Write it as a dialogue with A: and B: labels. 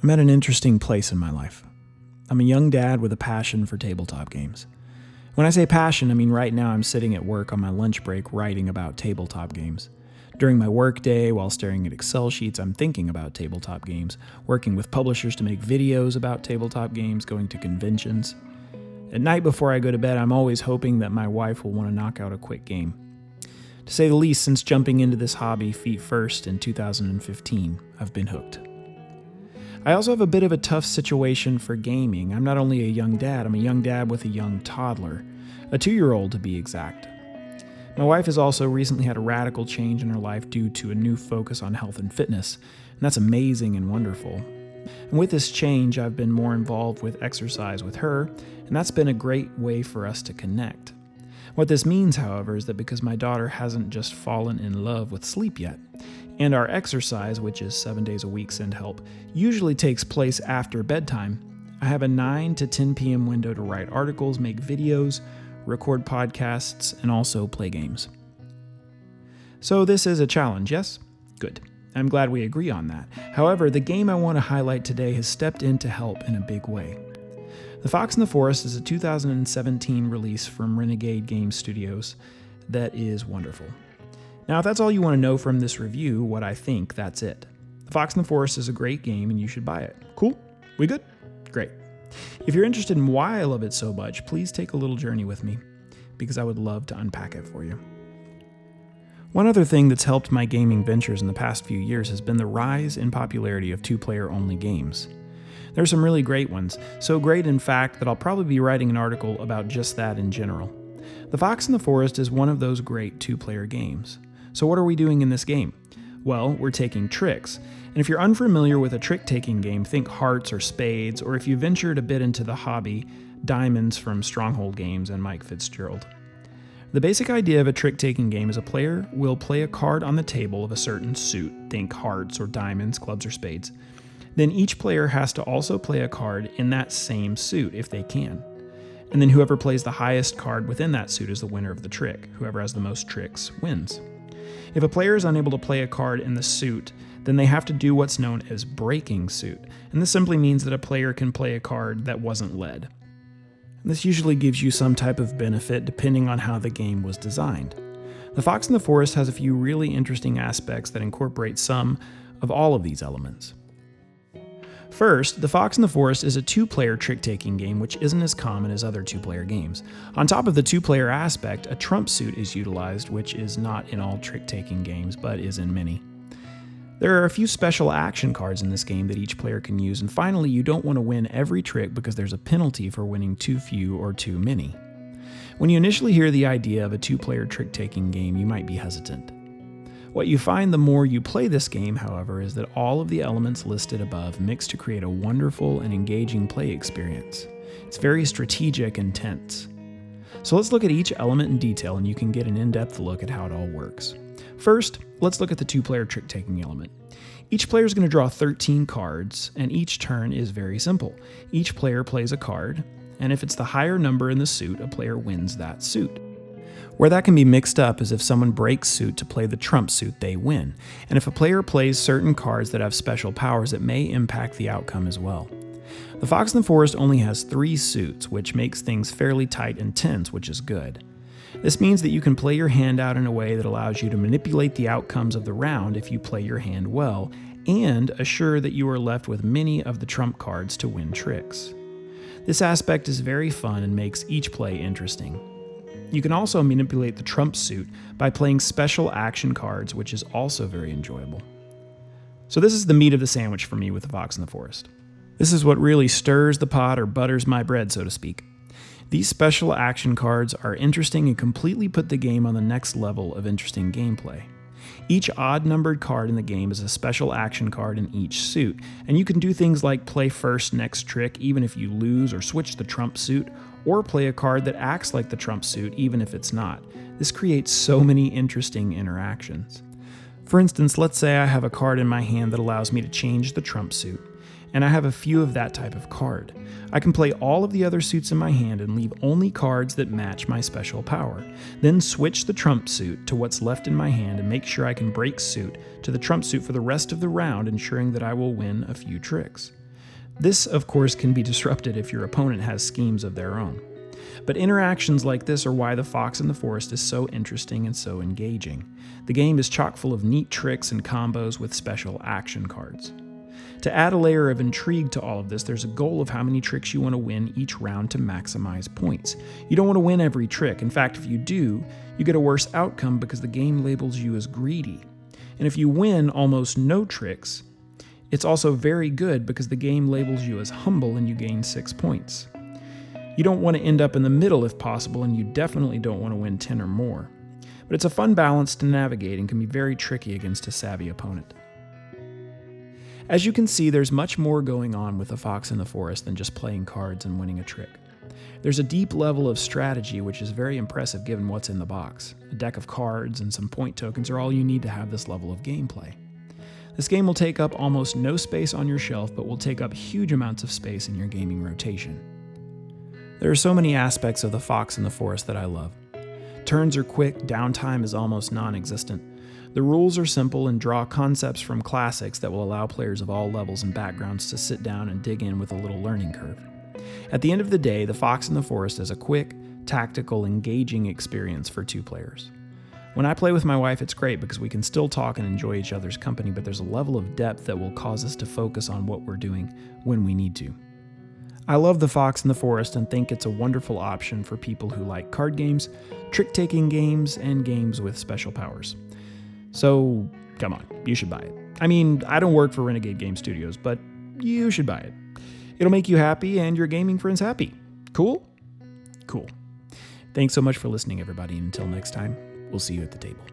A: I'm at an interesting place in my life. I'm a young dad with a passion for tabletop games. When I say passion, I mean right now I'm sitting at work on my lunch break writing about tabletop games. During my workday, while staring at Excel sheets, I'm thinking about tabletop games, working with publishers to make videos about tabletop games, going to conventions. At night before I go to bed, I'm always hoping that my wife will want to knock out a quick game. To say the least, since jumping into this hobby feet first in 2015, I've been hooked. I also have a bit of a tough situation for gaming. I'm not only a young dad, I'm a young dad with a young toddler, a two year old to be exact. My wife has also recently had a radical change in her life due to a new focus on health and fitness, and that's amazing and wonderful. And with this change, I've been more involved with exercise with her, and that's been a great way for us to connect. What this means, however, is that because my daughter hasn't just fallen in love with sleep yet, and our exercise, which is seven days a week, send help, usually takes place after bedtime, I have a 9 to 10 p.m. window to write articles, make videos, record podcasts, and also play games. So, this is a challenge, yes? Good. I'm glad we agree on that. However, the game I want to highlight today has stepped in to help in a big way. The Fox in the Forest is a 2017 release from Renegade Game Studios that is wonderful. Now, if that's all you want to know from this review, what I think, that's it. The Fox in the Forest is a great game and you should buy it. Cool? We good? Great. If you're interested in why I love it so much, please take a little journey with me because I would love to unpack it for you. One other thing that's helped my gaming ventures in the past few years has been the rise in popularity of two player only games. There are some really great ones, so great in fact that I'll probably be writing an article about just that in general. The Fox in the Forest is one of those great two player games. So, what are we doing in this game? Well, we're taking tricks. And if you're unfamiliar with a trick taking game, think hearts or spades, or if you ventured a bit into the hobby, diamonds from Stronghold Games and Mike Fitzgerald. The basic idea of a trick taking game is a player will play a card on the table of a certain suit, think hearts or diamonds, clubs or spades. Then each player has to also play a card in that same suit if they can. And then whoever plays the highest card within that suit is the winner of the trick. Whoever has the most tricks wins. If a player is unable to play a card in the suit, then they have to do what's known as breaking suit. And this simply means that a player can play a card that wasn't led. This usually gives you some type of benefit depending on how the game was designed. The Fox in the Forest has a few really interesting aspects that incorporate some of all of these elements. First, The Fox in the Forest is a two player trick taking game which isn't as common as other two player games. On top of the two player aspect, a trump suit is utilized, which is not in all trick taking games but is in many. There are a few special action cards in this game that each player can use, and finally, you don't want to win every trick because there's a penalty for winning too few or too many. When you initially hear the idea of a two player trick taking game, you might be hesitant. What you find the more you play this game, however, is that all of the elements listed above mix to create a wonderful and engaging play experience. It's very strategic and tense. So let's look at each element in detail and you can get an in depth look at how it all works. First, let's look at the two player trick taking element. Each player is going to draw 13 cards, and each turn is very simple. Each player plays a card, and if it's the higher number in the suit, a player wins that suit. Where that can be mixed up is if someone breaks suit to play the trump suit, they win. And if a player plays certain cards that have special powers, it may impact the outcome as well. The Fox in the Forest only has three suits, which makes things fairly tight and tense, which is good. This means that you can play your hand out in a way that allows you to manipulate the outcomes of the round if you play your hand well, and assure that you are left with many of the trump cards to win tricks. This aspect is very fun and makes each play interesting. You can also manipulate the trump suit by playing special action cards, which is also very enjoyable. So, this is the meat of the sandwich for me with the Fox in the Forest. This is what really stirs the pot or butters my bread, so to speak. These special action cards are interesting and completely put the game on the next level of interesting gameplay. Each odd numbered card in the game is a special action card in each suit, and you can do things like play first next trick even if you lose or switch the trump suit, or play a card that acts like the trump suit even if it's not. This creates so many interesting interactions. For instance, let's say I have a card in my hand that allows me to change the trump suit, and I have a few of that type of card. I can play all of the other suits in my hand and leave only cards that match my special power. Then switch the trump suit to what's left in my hand and make sure I can break suit to the trump suit for the rest of the round, ensuring that I will win a few tricks. This, of course, can be disrupted if your opponent has schemes of their own. But interactions like this are why The Fox in the Forest is so interesting and so engaging. The game is chock full of neat tricks and combos with special action cards. To add a layer of intrigue to all of this, there's a goal of how many tricks you want to win each round to maximize points. You don't want to win every trick. In fact, if you do, you get a worse outcome because the game labels you as greedy. And if you win almost no tricks, it's also very good because the game labels you as humble and you gain 6 points. You don't want to end up in the middle if possible, and you definitely don't want to win 10 or more. But it's a fun balance to navigate and can be very tricky against a savvy opponent. As you can see, there's much more going on with the Fox in the Forest than just playing cards and winning a trick. There's a deep level of strategy which is very impressive given what's in the box. A deck of cards and some point tokens are all you need to have this level of gameplay. This game will take up almost no space on your shelf, but will take up huge amounts of space in your gaming rotation. There are so many aspects of the Fox in the Forest that I love. Turns are quick, downtime is almost non existent, the rules are simple and draw concepts from classics that will allow players of all levels and backgrounds to sit down and dig in with a little learning curve. At the end of the day, The Fox in the Forest is a quick, tactical, engaging experience for two players. When I play with my wife, it's great because we can still talk and enjoy each other's company, but there's a level of depth that will cause us to focus on what we're doing when we need to. I love The Fox in the Forest and think it's a wonderful option for people who like card games, trick taking games, and games with special powers. So, come on, you should buy it. I mean, I don't work for Renegade Game Studios, but you should buy it. It'll make you happy and your gaming friends happy. Cool? Cool. Thanks so much for listening, everybody. Until next time, we'll see you at the table.